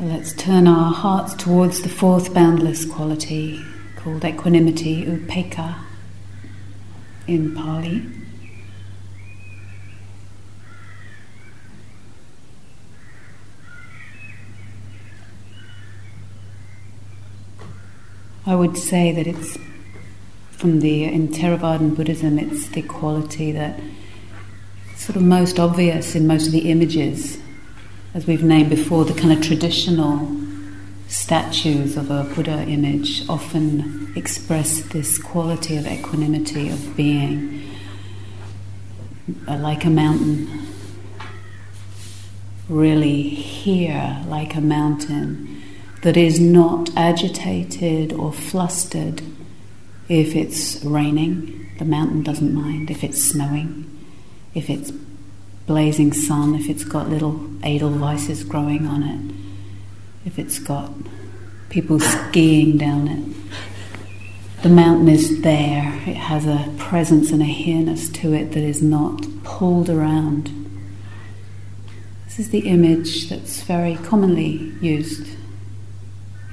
Let's turn our hearts towards the fourth boundless quality called equanimity, upekkha in Pali. I would say that it's from the in Theravadan Buddhism, it's the quality that sort of most obvious in most of the images, as we've named before, the kind of traditional statues of a Buddha image often express this quality of equanimity, of being uh, like a mountain, really here like a mountain that is not agitated or flustered if it's raining. The mountain doesn't mind if it's snowing if it's blazing sun, if it's got little edelweiss growing on it, if it's got people skiing down it. The mountain is there, it has a presence and a here-ness to it that is not pulled around. This is the image that's very commonly used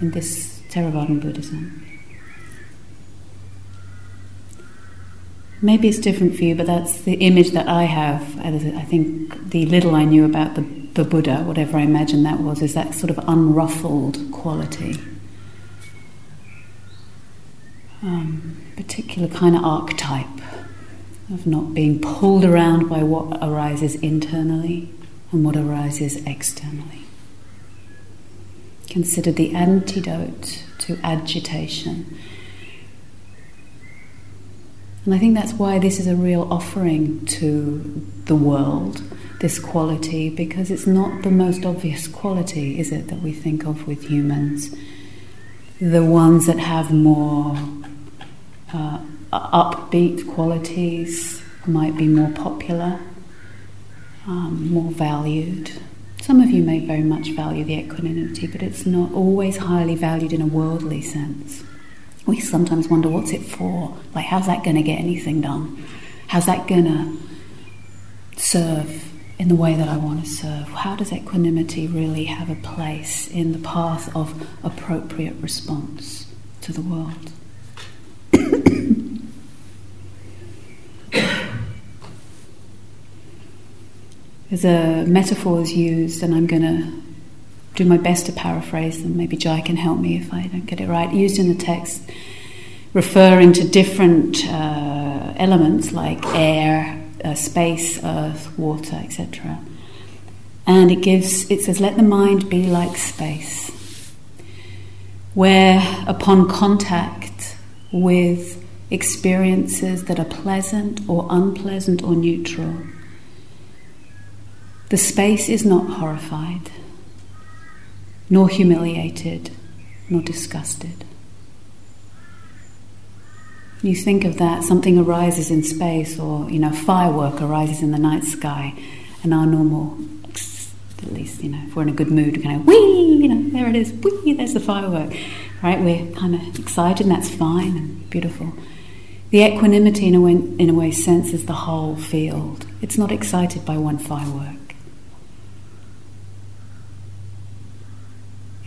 in this Theravadan Buddhism. Maybe it's different for you, but that's the image that I have. I think the little I knew about the, the Buddha, whatever I imagine that was, is that sort of unruffled quality. Um, particular kind of archetype of not being pulled around by what arises internally and what arises externally. Consider the antidote to agitation and I think that's why this is a real offering to the world, this quality, because it's not the most obvious quality, is it, that we think of with humans? The ones that have more uh, upbeat qualities might be more popular, um, more valued. Some of you may very much value the equanimity, but it's not always highly valued in a worldly sense we sometimes wonder what's it for? Like, how's that going to get anything done? How's that going to serve in the way that I want to serve? How does equanimity really have a place in the path of appropriate response to the world? There's a metaphor is used, and I'm going to do my best to paraphrase them. Maybe Jai can help me if I don't get it right. Used in the text, referring to different uh, elements like air, uh, space, earth, water, etc. And it gives, it says, let the mind be like space, where upon contact with experiences that are pleasant or unpleasant or neutral, the space is not horrified nor humiliated, nor disgusted. You think of that, something arises in space, or you know, firework arises in the night sky, and our normal, at least you know, if we're in a good mood, we kind of wee, you know, there it is, wee, there's the firework, right? We're kind of excited, and that's fine and beautiful. The equanimity, in a way, in a way, senses the whole field. It's not excited by one firework.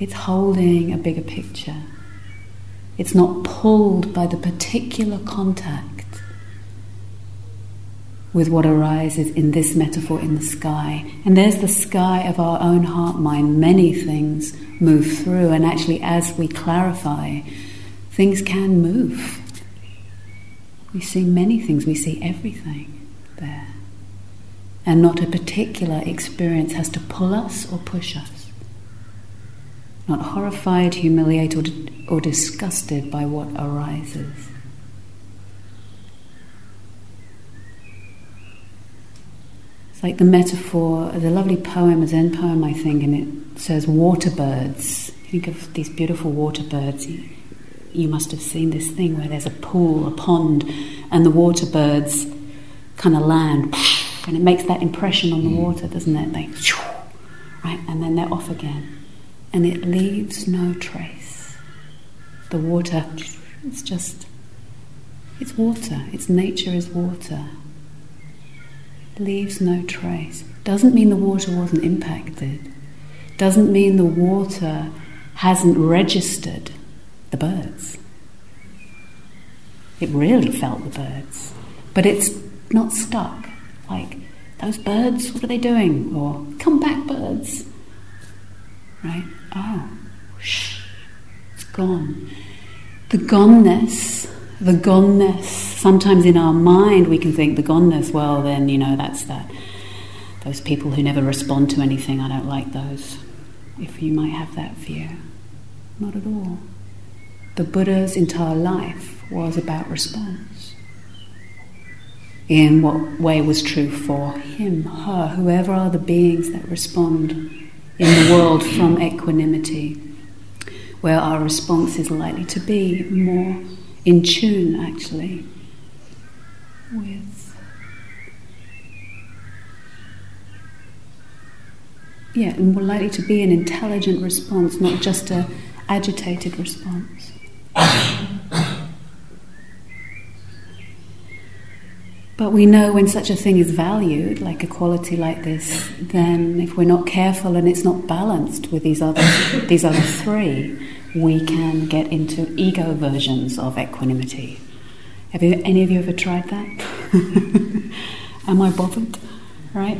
It's holding a bigger picture. It's not pulled by the particular contact with what arises in this metaphor in the sky. And there's the sky of our own heart mind. Many things move through, and actually, as we clarify, things can move. We see many things, we see everything there. And not a particular experience has to pull us or push us not horrified, humiliated, or disgusted by what arises. It's like the metaphor, the lovely poem, a Zen poem, I think, and it says water birds. Think of these beautiful water birds. You, you must have seen this thing where there's a pool, a pond, and the water birds kind of land, and it makes that impression on the mm. water, doesn't it? They, right, and then they're off again and it leaves no trace. The water, it's just, it's water. Its nature is water. Leaves no trace. Doesn't mean the water wasn't impacted. doesn't mean the water hasn't registered the birds. It really felt the birds, but it's not stuck. Like, those birds, what are they doing? Or, come back, birds. Right? Oh, it's gone. The goneness, the goneness, sometimes in our mind we can think the goneness, well, then, you know, that's that. Those people who never respond to anything, I don't like those. If you might have that view. Not at all. The Buddha's entire life was about response. In what way was true for him, her, whoever are the beings that respond in the world from equanimity, where our response is likely to be more in tune actually with. Yeah, and more likely to be an intelligent response, not just a agitated response. But we know when such a thing is valued, like a quality like this, then if we're not careful and it's not balanced with these other, these other three, we can get into ego versions of equanimity. Have you, any of you ever tried that? Am I bothered? Right?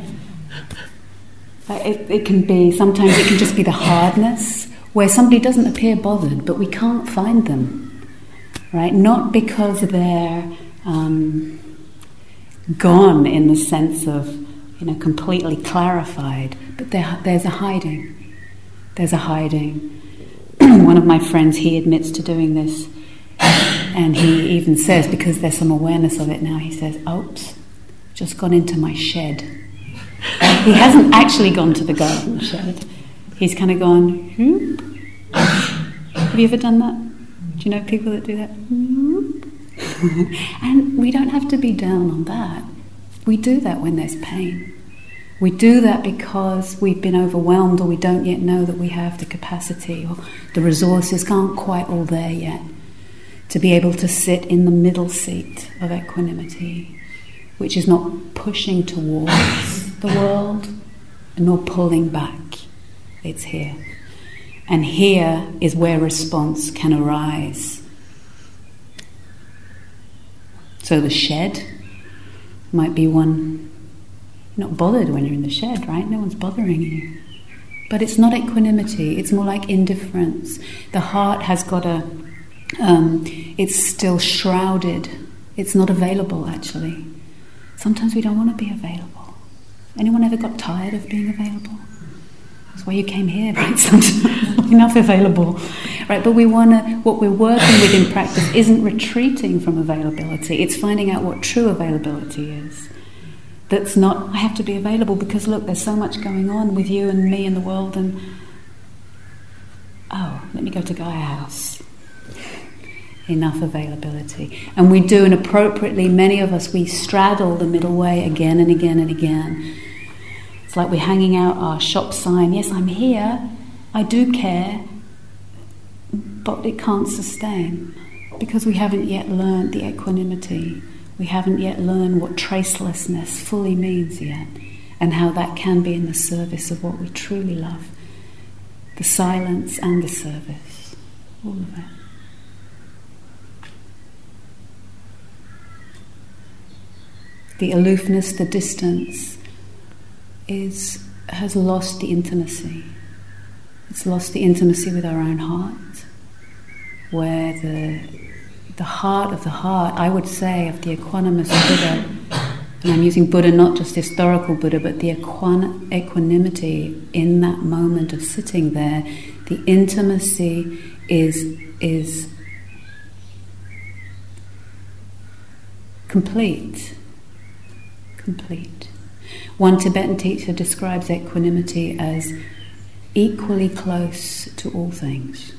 It, it can be, sometimes it can just be the hardness where somebody doesn't appear bothered, but we can't find them. Right? Not because they're. Um, gone in the sense of, you know, completely clarified, but there, there's a hiding. There's a hiding. One of my friends, he admits to doing this, and he even says, because there's some awareness of it now, he says, oops, just gone into my shed. he hasn't actually gone to the garden shed. He's kind of gone, hmm? Have you ever done that? Do you know people that do that? Hmm? and we don't have to be down on that. We do that when there's pain. We do that because we've been overwhelmed or we don't yet know that we have the capacity or the resources aren't quite all there yet to be able to sit in the middle seat of equanimity, which is not pushing towards the world nor pulling back. It's here. And here is where response can arise so the shed might be one, you're not bothered when you're in the shed, right? No one's bothering you. But it's not equanimity, it's more like indifference. The heart has got a, um, it's still shrouded, it's not available actually. Sometimes we don't want to be available. Anyone ever got tired of being available? That's why you came here, right? Enough available right? But we want to, what we're working with in practice isn't retreating from availability, it's finding out what true availability is. That's not, I have to be available because look, there's so much going on with you and me and the world, and oh, let me go to Gaia House. Enough availability. And we do, and appropriately, many of us, we straddle the middle way again and again and again. It's like we're hanging out our shop sign. Yes, I'm here. I do care but it can't sustain because we haven't yet learned the equanimity. We haven't yet learned what tracelessness fully means yet and how that can be in the service of what we truly love the silence and the service, all of it. The aloofness, the distance, is, has lost the intimacy. It's lost the intimacy with our own heart where the, the heart of the heart, I would say, of the equanimous Buddha, and I'm using Buddha not just historical Buddha, but the equan- equanimity in that moment of sitting there, the intimacy is, is complete. Complete. One Tibetan teacher describes equanimity as equally close to all things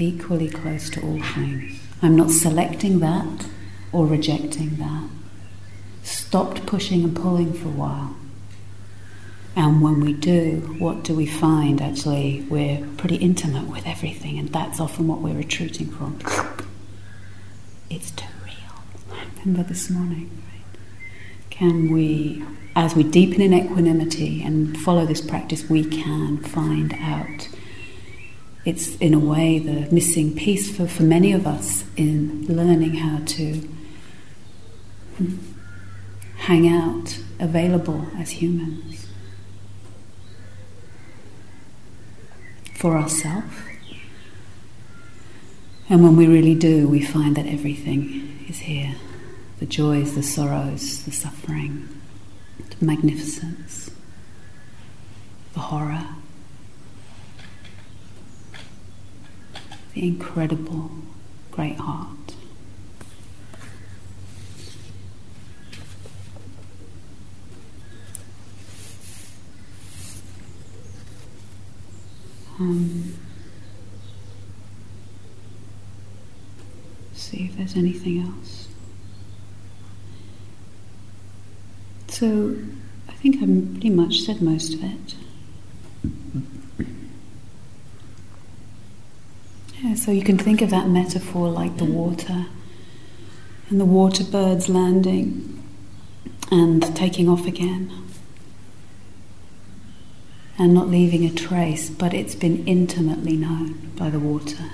equally close to all things. I'm not selecting that or rejecting that. Stopped pushing and pulling for a while. And when we do, what do we find? Actually, we're pretty intimate with everything, and that's often what we're retreating from. It's too real. Remember this morning? Can we as we deepen in equanimity and follow this practice, we can find out. It's in a way the missing piece for, for many of us in learning how to hmm, hang out, available as humans for ourselves. And when we really do, we find that everything is here the joys, the sorrows, the suffering, the magnificence, the horror, the incredible great heart. Um, see if there's anything else. So I think I've pretty much said most of it. Yeah, so you can think of that metaphor like the water and the water birds landing and taking off again and not leaving a trace, but it's been intimately known by the water.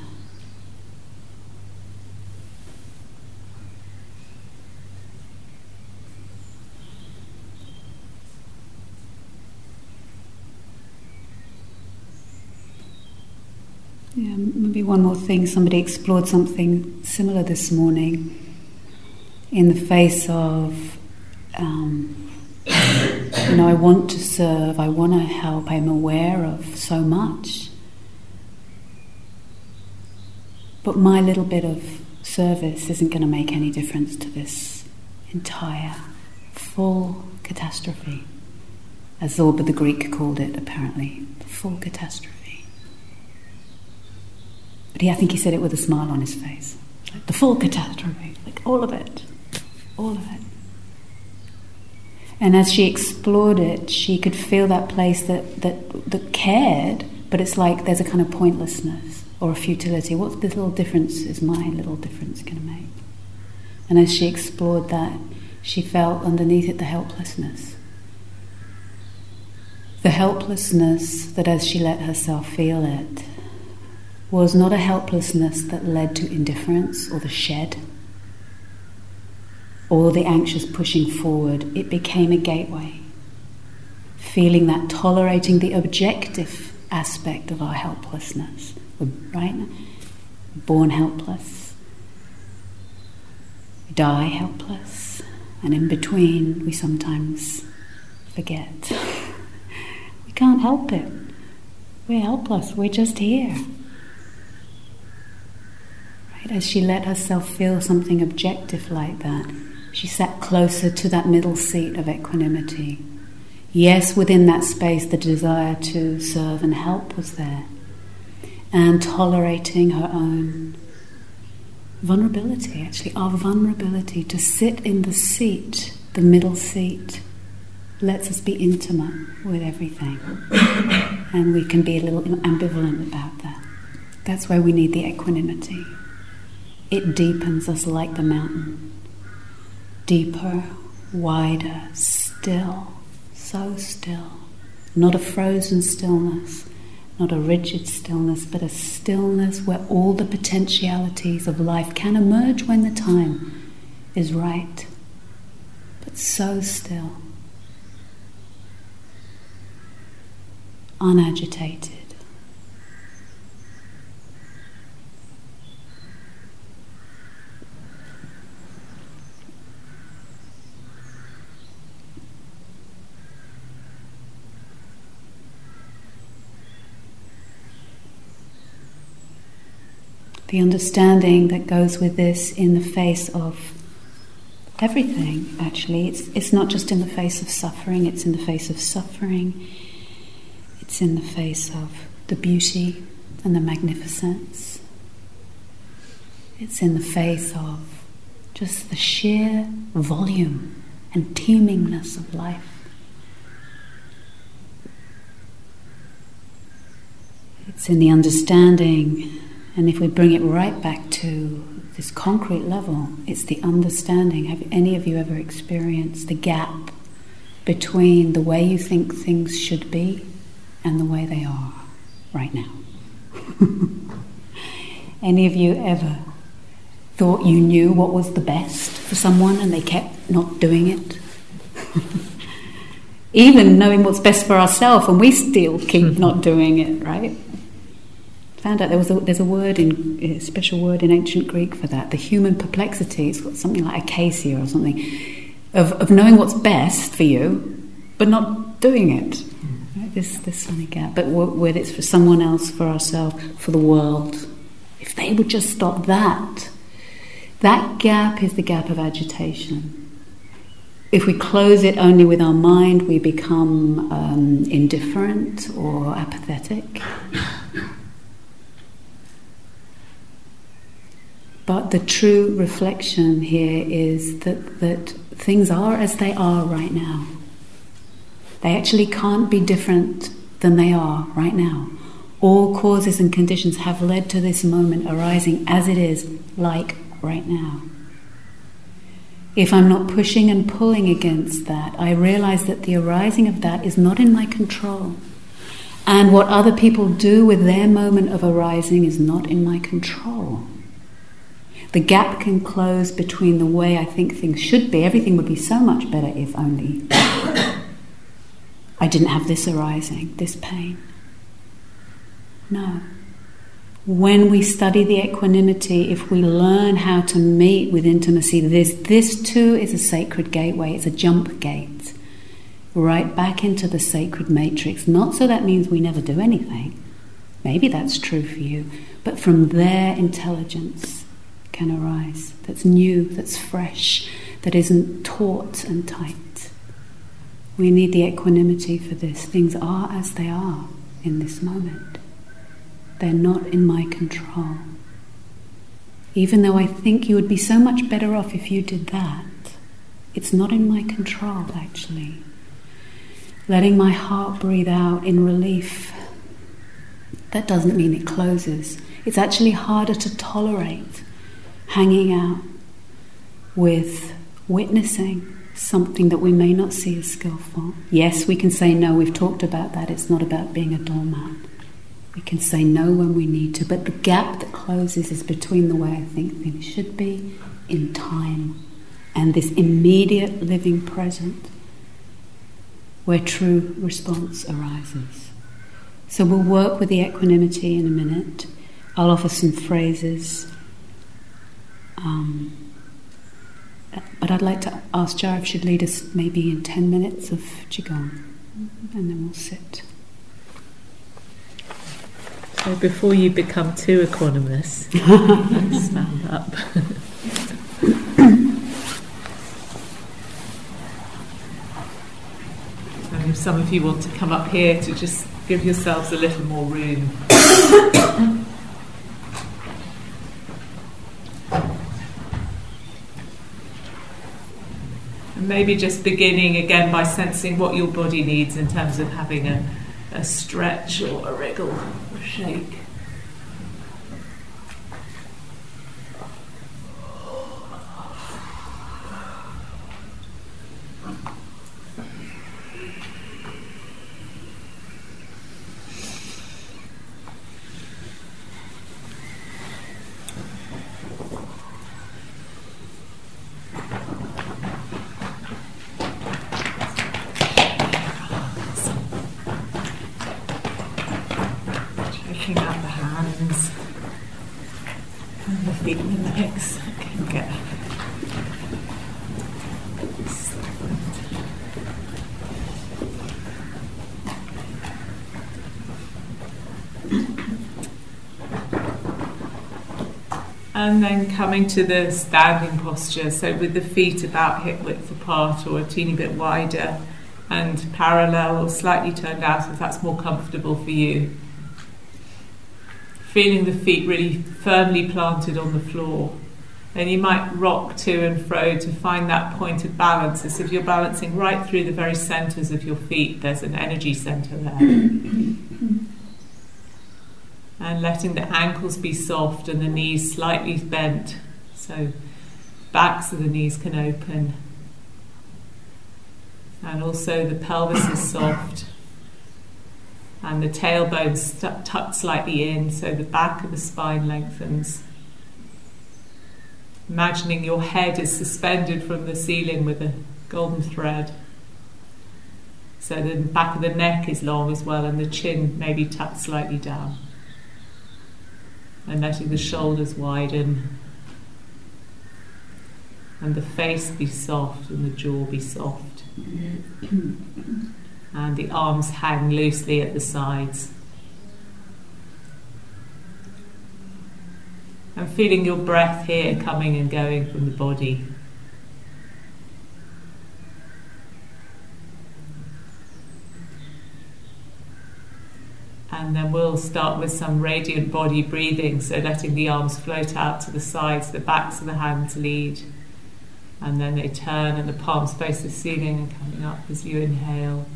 Yeah, maybe one more thing. Somebody explored something similar this morning in the face of, um, you know, I want to serve, I want to help, I'm aware of so much. But my little bit of service isn't going to make any difference to this entire, full catastrophe, as Zorba the Greek called it, apparently. Full catastrophe. But he, I think he said it with a smile on his face. Like the full catastrophe, like all of it, all of it. And as she explored it, she could feel that place that, that, that cared, but it's like there's a kind of pointlessness or a futility. What little difference is my little difference going to make? And as she explored that, she felt underneath it the helplessness. The helplessness that as she let herself feel it, was not a helplessness that led to indifference or the shed or the anxious pushing forward. It became a gateway. Feeling that, tolerating the objective aspect of our helplessness. Right? Born helpless, die helpless, and in between we sometimes forget. we can't help it. We're helpless, we're just here. As she let herself feel something objective like that, she sat closer to that middle seat of equanimity. Yes, within that space, the desire to serve and help was there, and tolerating her own vulnerability, actually, our vulnerability to sit in the seat, the middle seat, lets us be intimate with everything. and we can be a little ambivalent about that. That's why we need the equanimity it deepens us like the mountain. Deeper, wider, still, so still. Not a frozen stillness, not a rigid stillness, but a stillness where all the potentialities of life can emerge when the time is right, but so still. Unagitated. The understanding that goes with this in the face of everything, actually. It's, it's not just in the face of suffering, it's in the face of suffering, it's in the face of the beauty and the magnificence, it's in the face of just the sheer volume and teemingness of life. It's in the understanding and if we bring it right back to this concrete level, it's the understanding. Have any of you ever experienced the gap between the way you think things should be and the way they are right now. Any of you ever thought you knew what was the best for someone and they kept not doing it? Even knowing what's best for ourselves and we still keep not doing it, right? Found out there was a, there's a word in a special word in ancient Greek for that. The human perplexity. It's got something like akrasia or something of, of knowing what's best for you, but not doing it. Right? This, this funny gap. But whether it's for someone else, for ourselves, for the world, if they would just stop that, that gap is the gap of agitation. If we close it only with our mind, we become um, indifferent or apathetic. But the true reflection here is that, that things are as they are right now. They actually can't be different than they are right now. All causes and conditions have led to this moment arising as it is, like right now. If I'm not pushing and pulling against that, I realize that the arising of that is not in my control. And what other people do with their moment of arising is not in my control. The gap can close between the way I think things should be. Everything would be so much better if only I didn't have this arising, this pain. No. When we study the equanimity, if we learn how to meet with intimacy, this, this too is a sacred gateway, it's a jump gate right back into the sacred matrix. Not so that means we never do anything. Maybe that's true for you, but from their intelligence can arise that's new, that's fresh, that isn't taut and tight. We need the equanimity for this. Things are as they are in this moment, they're not in my control. Even though I think you would be so much better off if you did that, it's not in my control actually. Letting my heart breathe out in relief. That doesn't mean it closes. It's actually harder to tolerate hanging out with witnessing something that we may not see as skillful. Yes, we can say no, we've talked about that. It's not about being a doormat. We can say no when we need to, but the gap that closes is between the way I think things should be in time and this immediate living present where true response arises. So we'll work with the equanimity in a minute. I'll offer some phrases um, but I'd like to ask Jar if she'd lead us maybe in 10 minutes of Qigong, and then we'll sit. So before you become too equanimous, stand up. and if some of you want to come up here to just give yourselves a little more room. maybe just beginning again by sensing what your body needs in terms of having a, a stretch or a wriggle or shake. And then coming to the standing posture, so with the feet about hip width apart or a teeny bit wider and parallel or slightly turned out if that's more comfortable for you. Feeling the feet really firmly planted on the floor. Then you might rock to and fro to find that point of balance as if you're balancing right through the very centres of your feet. There's an energy centre there. and letting the ankles be soft and the knees slightly bent so backs of the knees can open And also the pelvis is soft. And the tailbone st- tucked slightly in, so the back of the spine lengthens. Imagining your head is suspended from the ceiling with a golden thread. So the back of the neck is long as well, and the chin maybe tucked slightly down. And letting the shoulders widen, and the face be soft, and the jaw be soft. and the arms hang loosely at the sides. And feeling your breath here coming and going from the body. And then we'll start with some radiant body breathing, so letting the arms float out to the sides, the backs of the hands lead. And then they turn and the palms face the ceiling and coming up as you inhale.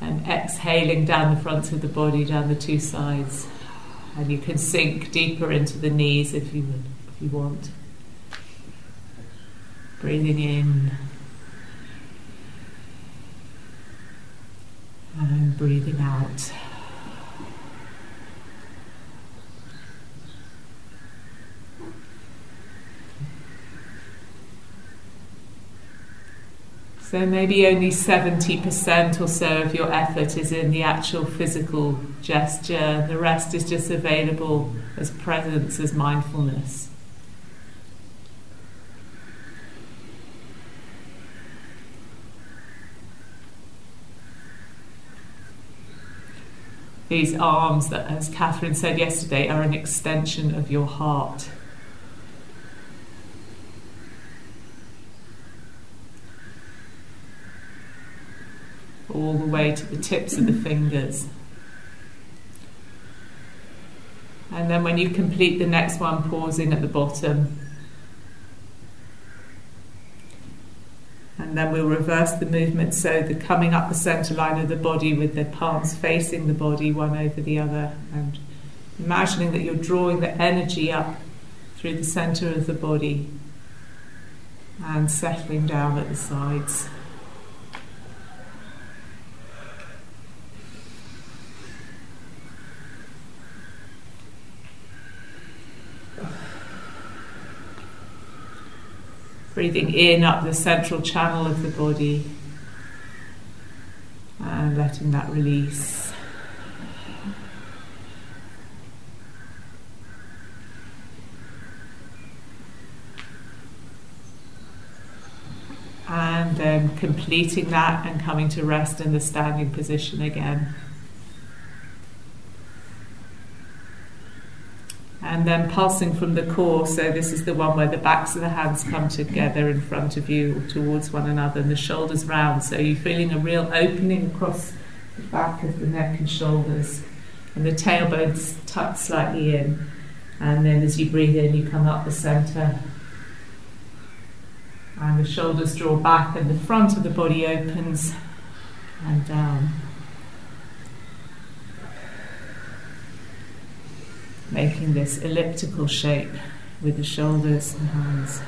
And exhaling down the front of the body, down the two sides. And you can sink deeper into the knees if you, if you want. Breathing in. And breathing out. So maybe only 70% or so of your effort is in the actual physical gesture, the rest is just available as presence, as mindfulness. These arms, that, as Catherine said yesterday, are an extension of your heart. All the way to the tips of the fingers. And then when you complete the next one, pause in at the bottom. And then we'll reverse the movement so the coming up the center line of the body with the palms facing the body, one over the other, and imagining that you're drawing the energy up through the center of the body and settling down at the sides. Breathing in up the central channel of the body and letting that release. And then completing that and coming to rest in the standing position again. And then pulsing from the core. So this is the one where the backs of the hands come together in front of you towards one another and the shoulders round. So you're feeling a real opening across the back of the neck and shoulders. And the tailbone's tucked slightly in. And then as you breathe in, you come up the center. And the shoulders draw back and the front of the body opens and down. Making this elliptical shape with the shoulders and hands.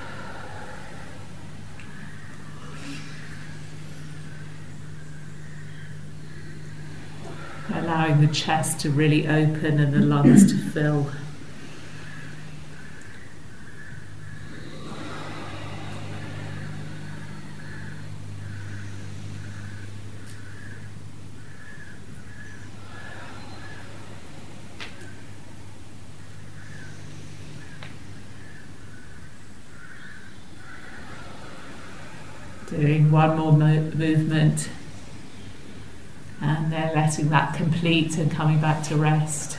Allowing the chest to really open and the lungs to fill. Doing one more mo- movement and then letting that complete and coming back to rest.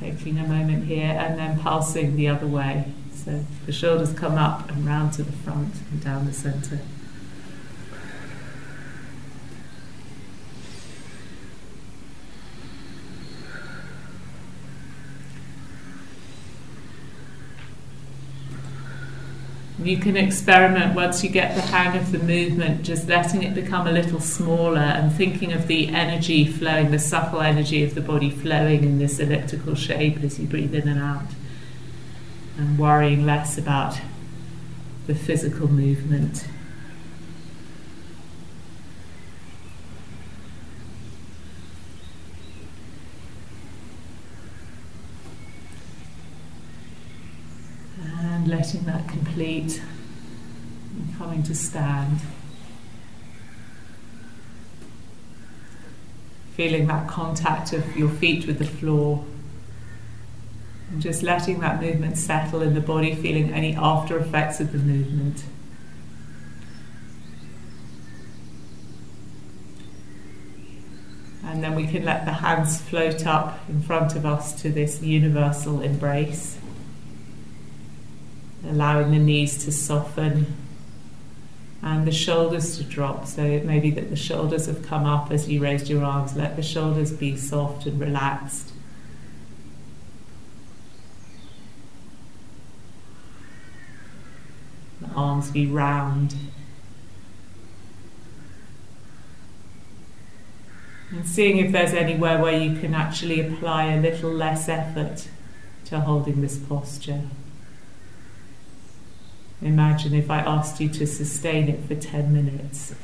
Taking a moment here and then pulsing the other way. So the shoulders come up and round to the front and down the centre. You can experiment once you get the hang of the movement, just letting it become a little smaller and thinking of the energy flowing, the subtle energy of the body flowing in this elliptical shape as you breathe in and out, and worrying less about the physical movement. And letting that complete and coming to stand. Feeling that contact of your feet with the floor. And just letting that movement settle in the body, feeling any after effects of the movement. And then we can let the hands float up in front of us to this universal embrace, allowing the knees to soften and the shoulders to drop. So it may be that the shoulders have come up as you raised your arms. Let the shoulders be soft and relaxed. The arms be round. And seeing if there's anywhere where you can actually apply a little less effort to holding this posture. Imagine if I asked you to sustain it for 10 minutes.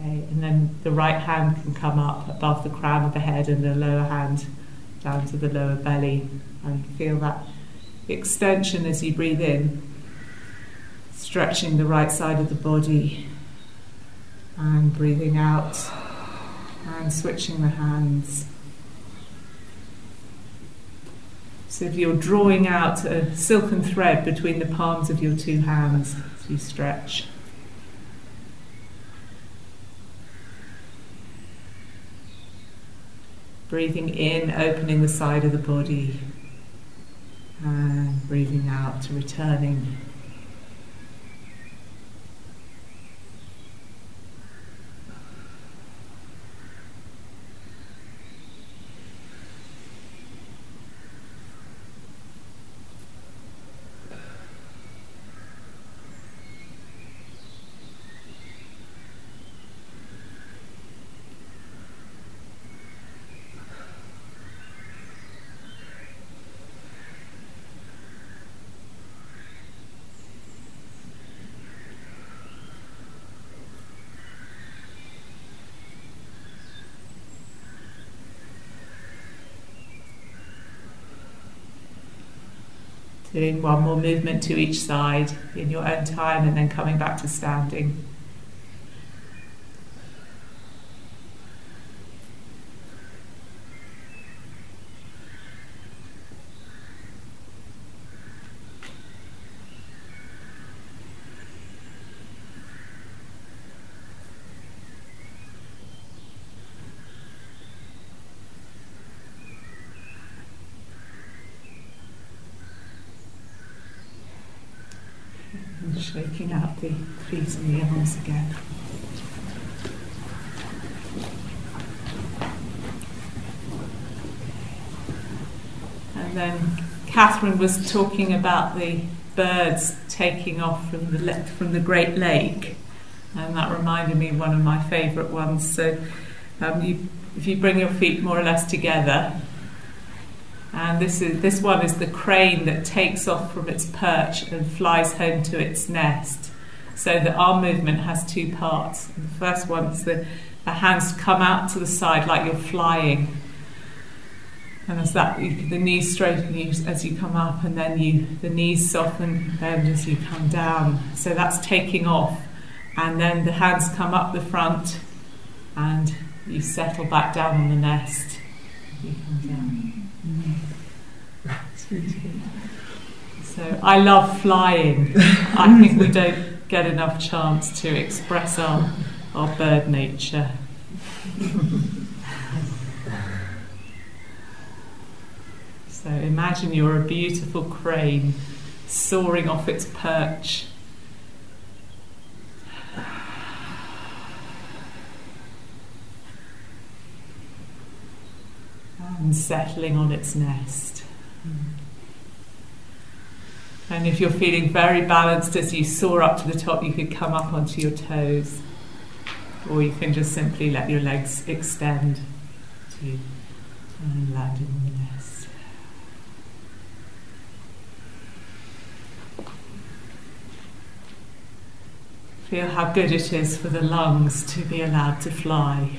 Okay, and then the right hand can come up above the crown of the head and the lower hand down to the lower belly and feel that extension as you breathe in, stretching the right side of the body and breathing out and switching the hands. So if you're drawing out a silken thread between the palms of your two hands as you stretch. Breathing in, opening the side of the body, and breathing out, returning Doing one more movement to each side in your own time and then coming back to standing. shaking out the feet and the arms again. And then Catherine was talking about the birds taking off from the from the Great Lake, and that reminded me of one of my favourite ones. So, um, you, if you bring your feet more or less together, and this is this one is the crane that takes off from its perch and flies home to its nest. So the arm movement has two parts. The first one is the, the hands come out to the side like you're flying. And as that, you, the knees straighten you as you come up, and then you the knees soften bend as you come down. So that's taking off, and then the hands come up the front, and you settle back down on the nest. You come down. Mm-hmm. So I love flying. I think we don't get enough chance to express our, our bird nature. so imagine you're a beautiful crane soaring off its perch. And settling on its nest. And if you're feeling very balanced as you soar up to the top, you could come up onto your toes. Or you can just simply let your legs extend to And landing on the nest. Feel how good it is for the lungs to be allowed to fly.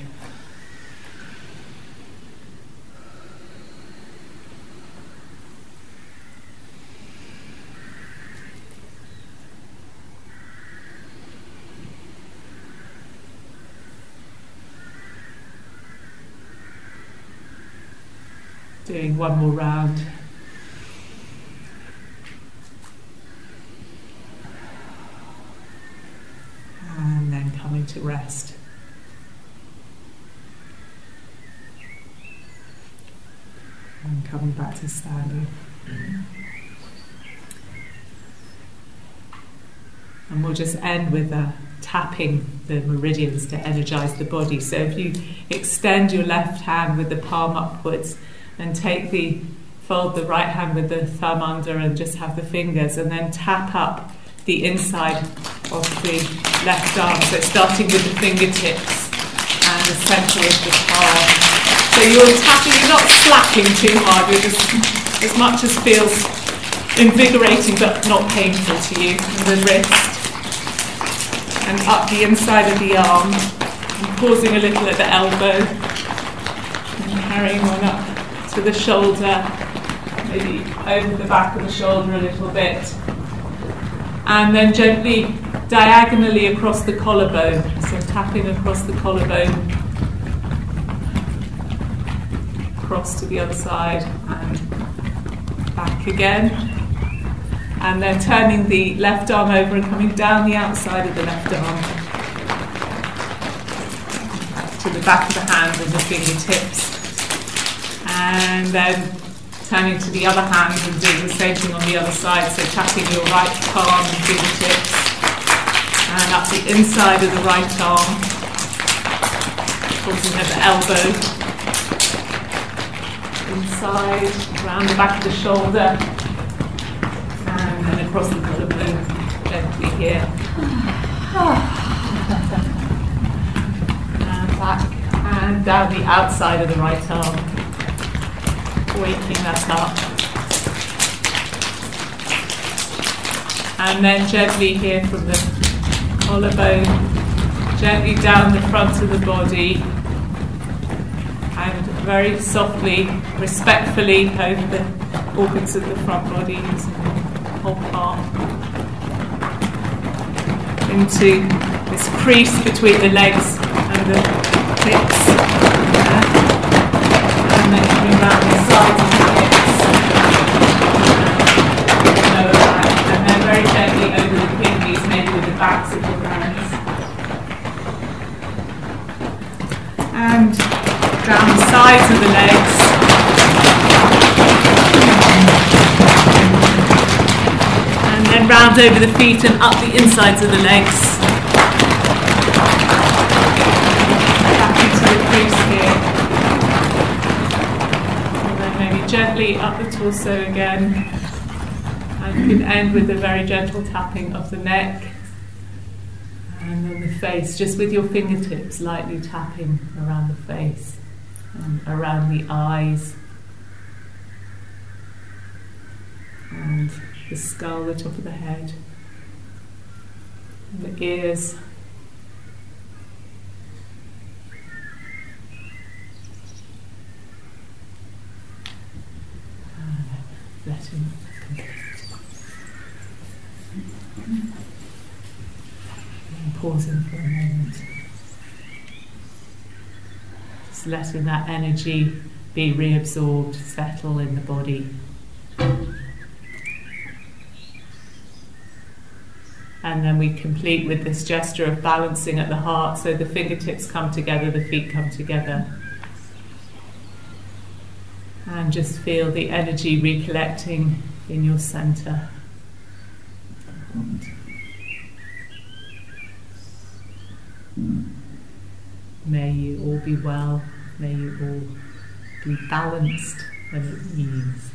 Doing one more round. And then coming to rest. And coming back to standing. And we'll just end with a tapping the meridians to energize the body. So if you extend your left hand with the palm upwards and take the fold the right hand with the thumb under and just have the fingers and then tap up the inside of the left arm. So starting with the fingertips and the center of the palm. So you're tapping, you're not slapping too hard, you're just as much as feels invigorating but not painful to you. And the wrist and up the inside of the arm, and pausing a little at the elbow, and carrying on up to the shoulder, maybe over the back of the shoulder a little bit, and then gently diagonally across the collarbone, so tapping across the collarbone, across to the other side, and back again. And then turning the left arm over and coming down the outside of the left arm. To the back of the hand and the fingertips. And then turning to the other hand and doing the same thing on the other side. So tapping your right palm and fingertips and up the inside of the right arm, pausing at the elbow, inside, around the back of the shoulder, and then across the collarbone gently here. and back and down the outside of the right arm. Waking that up. And then gently here from the collarbone, gently down the front of the body, and very softly, respectfully over the organs of the front body whole part into this crease between the legs and the of the legs. And then round over the feet and up the insides of the legs. Back into the crease here. And then maybe gently up the torso again. And you can end with a very gentle tapping of the neck. And then the face, just with your fingertips lightly tapping around the face around the eyes. And the skull, the top of the head, the ears. letting and pausing for a moment. Just letting that energy be reabsorbed, settle in the body. And then we complete with this gesture of balancing at the heart so the fingertips come together, the feet come together. And just feel the energy recollecting in your center. May you all be well. May you all be balanced and at ease.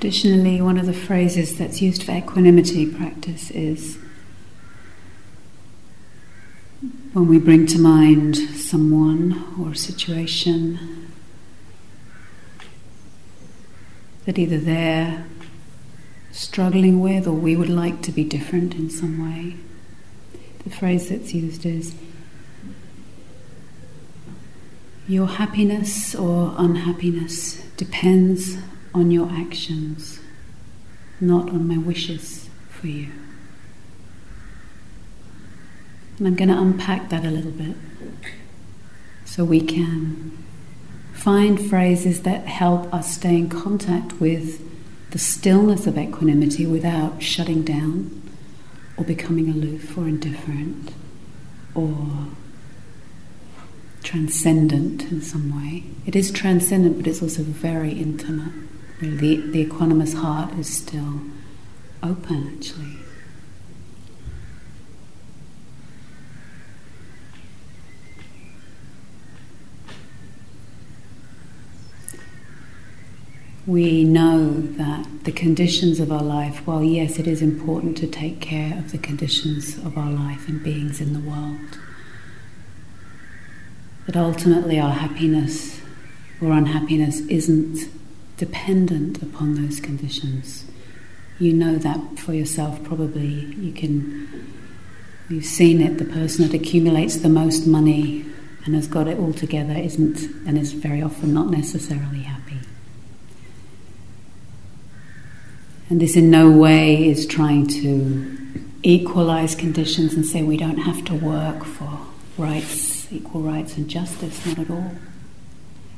Traditionally, one of the phrases that's used for equanimity practice is when we bring to mind someone or a situation that either they're struggling with or we would like to be different in some way. The phrase that's used is Your happiness or unhappiness depends on your actions, not on my wishes for you. And I'm going to unpack that a little bit so we can find phrases that help us stay in contact with the stillness of equanimity without shutting down or becoming aloof or indifferent or transcendent in some way. It is transcendent, but it's also very intimate. The, the equanimous heart is still open, actually. we know that the conditions of our life, while yes, it is important to take care of the conditions of our life and beings in the world, that ultimately our happiness or unhappiness isn't dependent upon those conditions. You know that for yourself, probably. You can, you've seen it. The person that accumulates the most money and has got it all together isn't, and is very often not necessarily happy. And this in no way is trying to equalize conditions and say we don't have to work for rights, equal rights and justice, not at all.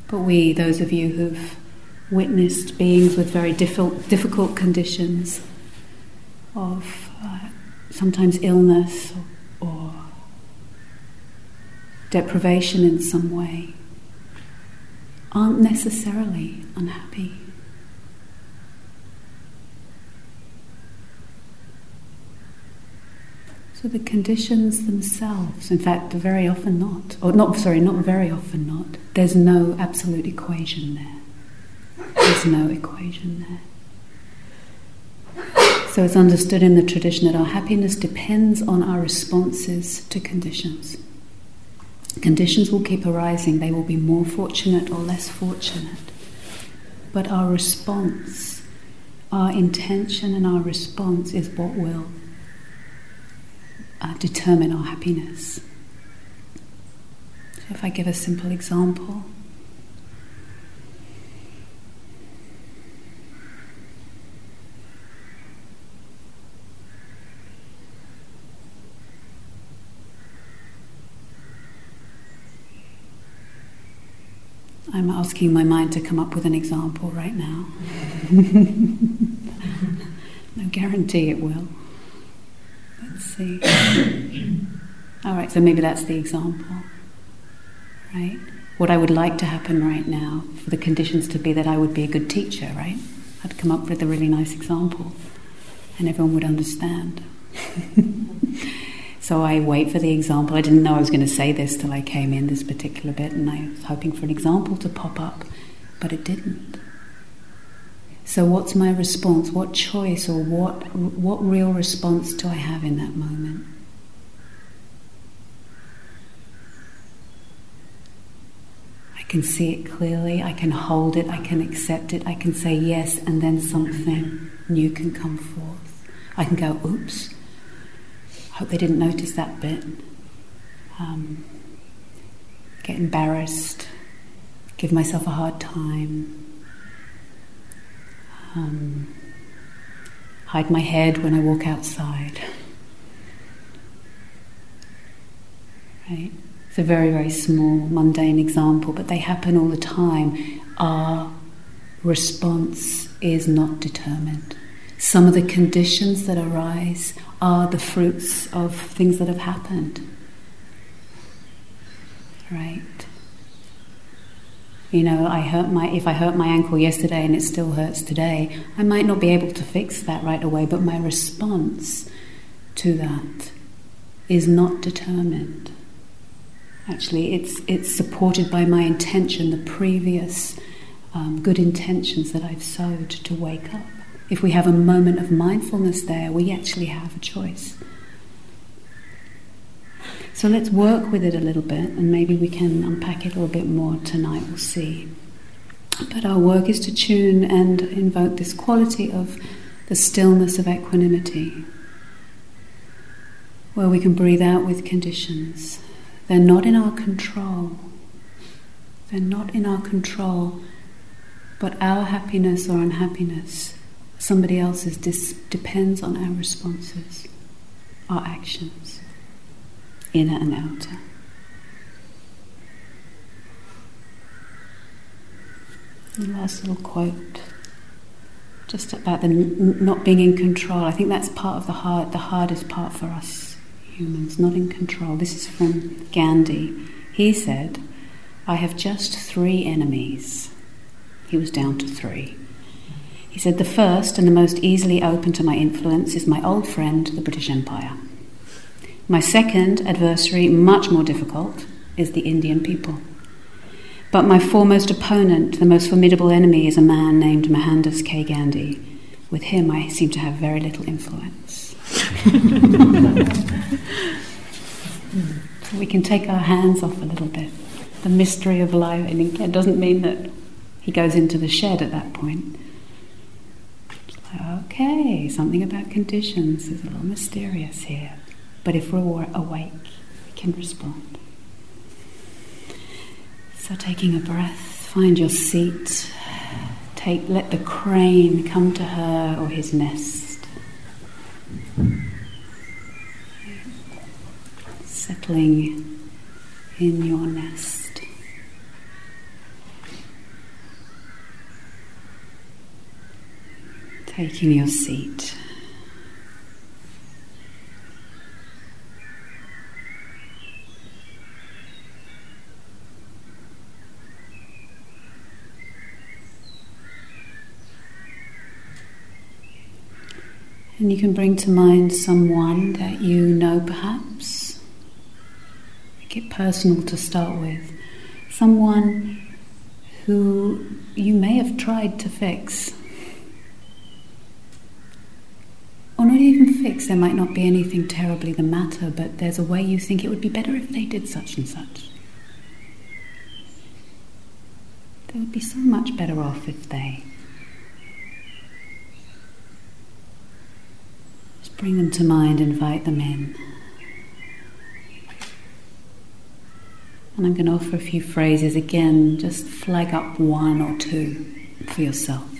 But we, those of you who've witnessed beings with very difficult, difficult conditions of uh, sometimes illness or, or deprivation in some way, aren't necessarily unhappy. So the conditions themselves, in fact, very often not, or not, sorry, not very often not, there's no absolute equation there. There's no equation there. So it's understood in the tradition that our happiness depends on our responses to conditions. Conditions will keep arising, they will be more fortunate or less fortunate. But our response, our intention and our response is what will uh, determine our happiness. So, if I give a simple example, I'm asking my mind to come up with an example right now. no guarantee it will. Let's see. All right, so maybe that's the example, right? What I would like to happen right now for the conditions to be that I would be a good teacher, right? I'd come up with a really nice example and everyone would understand. so I wait for the example. I didn't know I was going to say this till I came in this particular bit and I was hoping for an example to pop up, but it didn't. So, what's my response? What choice or what, what real response do I have in that moment? I can see it clearly, I can hold it, I can accept it, I can say yes, and then something new can come forth. I can go, oops, hope they didn't notice that bit. Um, get embarrassed, give myself a hard time, um, hide my head when I walk outside. Right? It's a very, very small, mundane example, but they happen all the time. Our response is not determined. Some of the conditions that arise are the fruits of things that have happened. Right? You know, I hurt my if I hurt my ankle yesterday and it still hurts today, I might not be able to fix that right away, but my response to that is not determined. Actually, it's, it's supported by my intention, the previous um, good intentions that I've sowed to wake up. If we have a moment of mindfulness there, we actually have a choice. So let's work with it a little bit, and maybe we can unpack it a little bit more tonight, we'll see. But our work is to tune and invoke this quality of the stillness of equanimity, where we can breathe out with conditions they're not in our control. They're not in our control. But our happiness or unhappiness, somebody else's, dis- depends on our responses, our actions, inner and outer. The last little quote, just about the n- not being in control. I think that's part of the hard, the hardest part for us humans, not in control. This is from Gandhi. He said, I have just three enemies. He was down to three. He said, The first and the most easily open to my influence is my old friend, the British Empire. My second adversary, much more difficult, is the Indian people. But my foremost opponent, the most formidable enemy, is a man named Mohandas K. Gandhi. With him, I seem to have very little influence. we can take our hands off a little bit. The mystery of life, it doesn't mean that he goes into the shed at that point. Okay, something about conditions is a little mysterious here. But if we're awake, we can respond. So, taking a breath, find your seat. Take, let the crane come to her or his nest. Settling in your nest. Taking your seat. And you can bring to mind someone that you know perhaps. Make it personal to start with. Someone who you may have tried to fix. Or not there might not be anything terribly the matter, but there's a way you think it would be better if they did such and such. They would be so much better off if they Just Bring them to mind, invite them in. And I'm going to offer a few phrases again, just flag up one or two for yourself.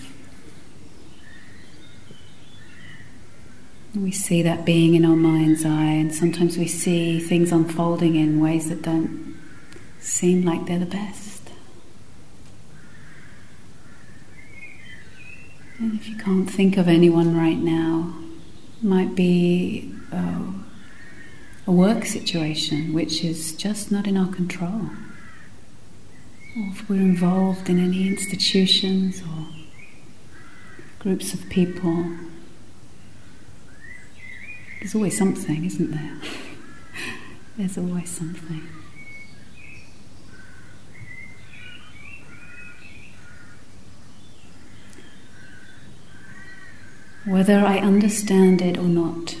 We see that being in our mind's eye, and sometimes we see things unfolding in ways that don't seem like they're the best. And if you can't think of anyone right now, might be uh, a work situation which is just not in our control. Or if we're involved in any institutions or groups of people, there's always something, isn't there? there's always something. Whether I understand it or not,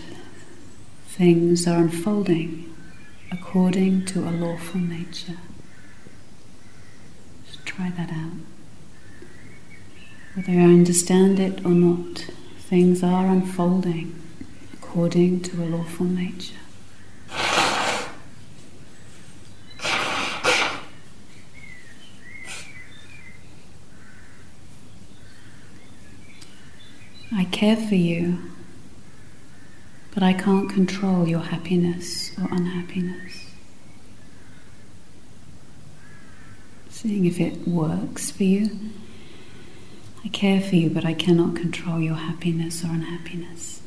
things are unfolding according to a lawful nature. Just Try that out. Whether I understand it or not, things are unfolding according to a lawful nature. I care for you, but I can't control your happiness or unhappiness. Seeing if it works for you. I care for you, but I cannot control your happiness or unhappiness.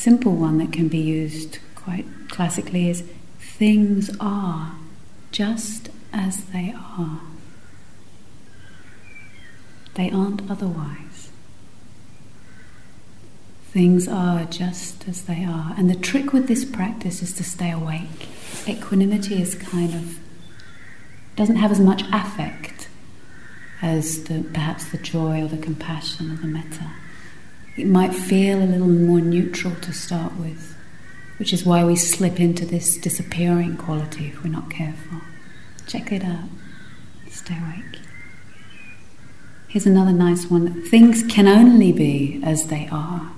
Simple one that can be used quite classically is things are just as they are. They aren't otherwise. Things are just as they are. And the trick with this practice is to stay awake. Equanimity is kind of, doesn't have as much affect as the, perhaps the joy or the compassion or the metta. It might feel a little more neutral to start with, which is why we slip into this disappearing quality if we're not careful. Check it out. Stay awake. Here's another nice one. Things can only be as they are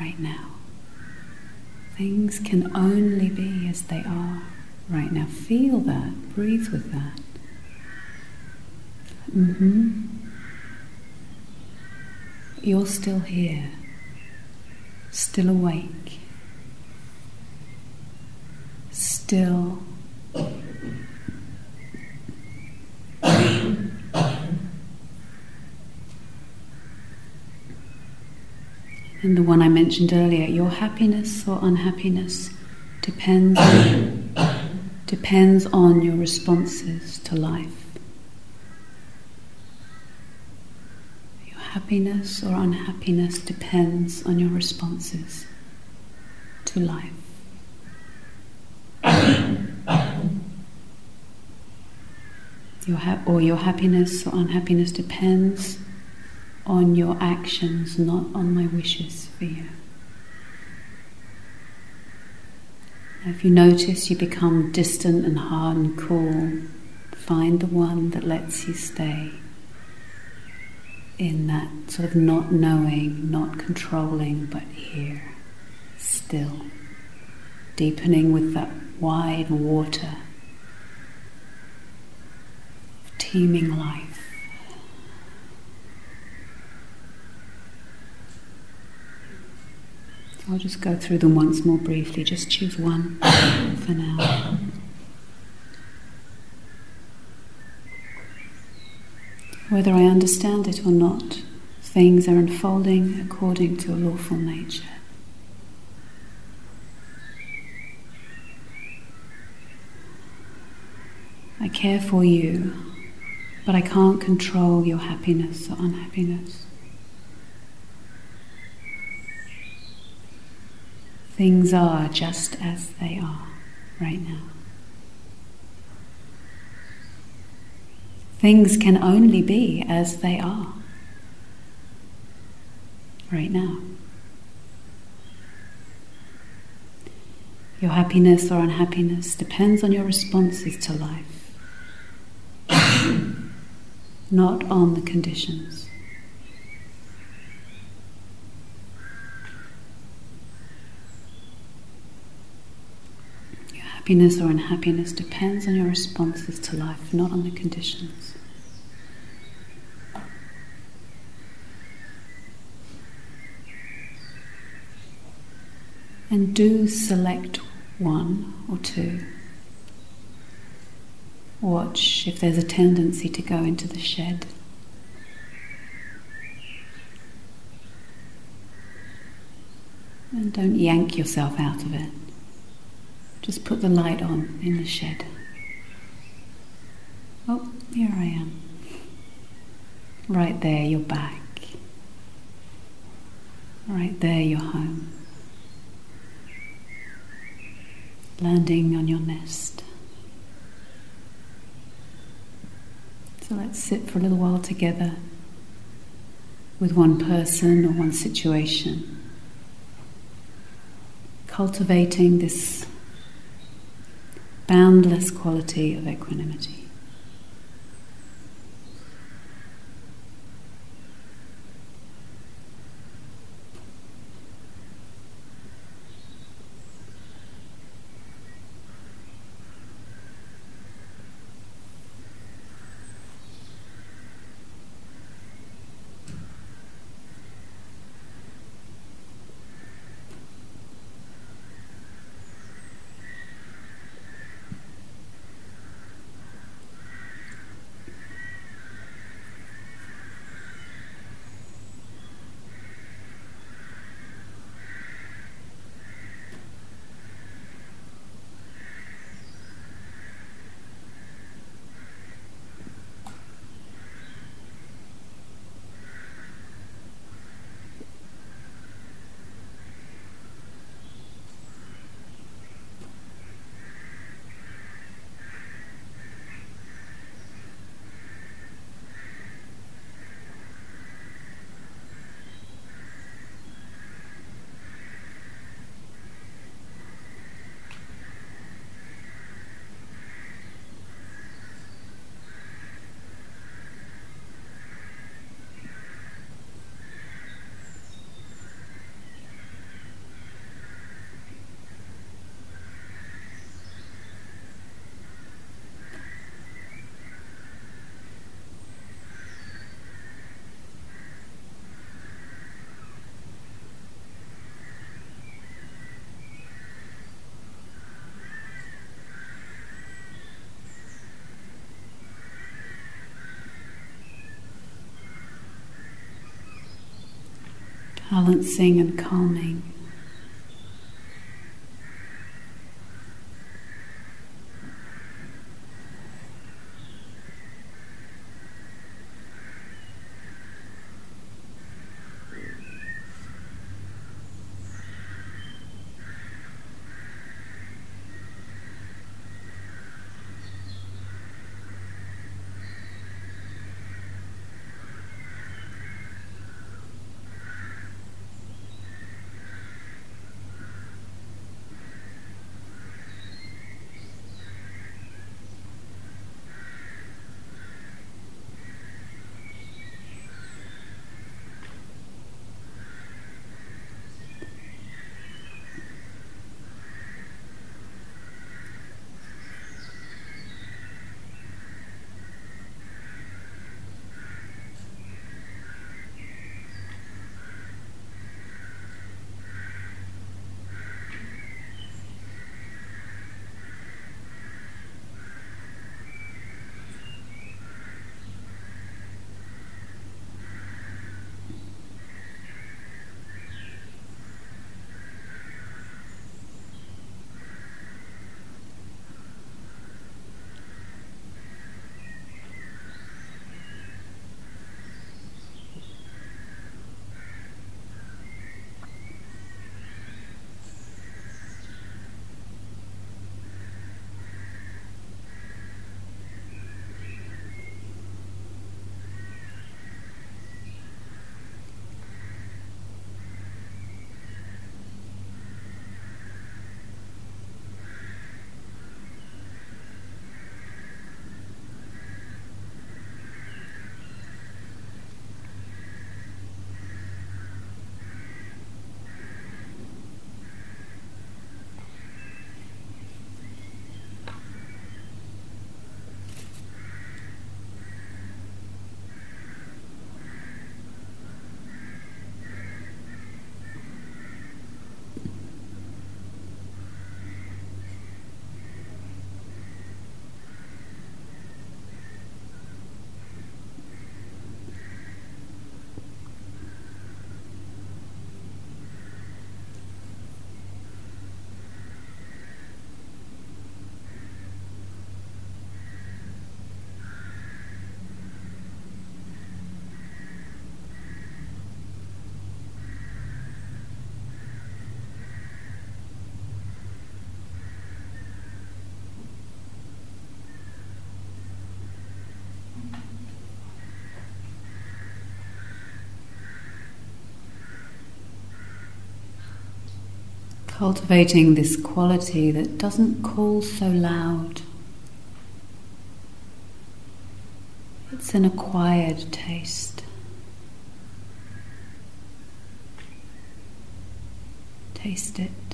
right now. Things can only be as they are right now. Feel that. Breathe with that. Mm-hmm. You're still here, still awake, still And the one I mentioned earlier, your happiness or unhappiness depends depends on your responses to life. Your happiness or unhappiness depends on your responses to life. Your ha- or your happiness or unhappiness depends on your actions, not on my wishes for you. If you notice you become distant and hard and cool, find the one that lets you stay in that sort of not knowing, not controlling, but here, still, deepening with that wide water teeming life. I'll just go through them once more briefly. Just choose one for now. Whether I understand it or not, things are unfolding according to a lawful nature. I care for you, but I can't control your happiness or unhappiness. Things are just as they are right now. Things can only be as they are right now. Your happiness or unhappiness depends on your responses to life, not on the conditions. Happiness or unhappiness depends on your responses to life, not on the conditions. And do select one or two. Watch if there's a tendency to go into the shed. And don't yank yourself out of it. Just put the light on in the shed. Oh, here I am. Right there, you're back. Right there, you're home. Landing on your nest. So let's sit for a little while together with one person or one situation cultivating this boundless quality of equanimity. Balancing and calming. Cultivating this quality that doesn't call so loud. It's an acquired taste. Taste it.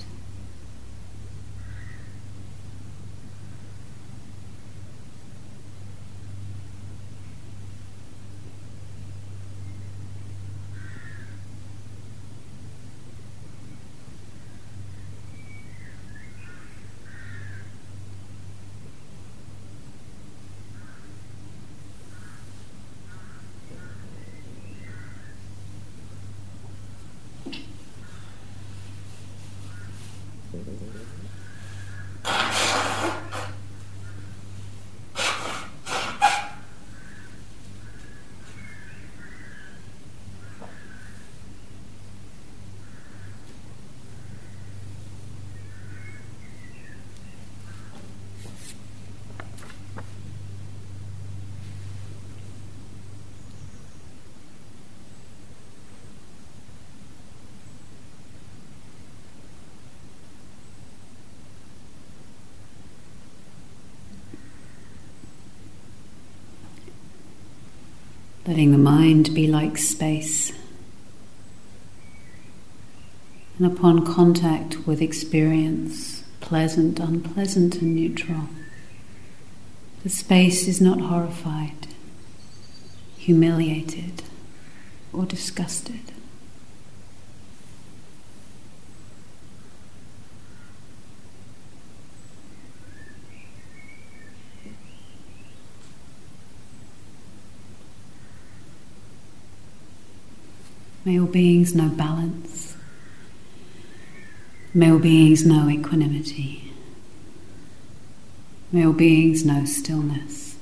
Letting the mind be like space. And upon contact with experience, pleasant, unpleasant, and neutral, the space is not horrified, humiliated, or disgusted. May all beings know balance. May all beings know equanimity. May all beings know stillness.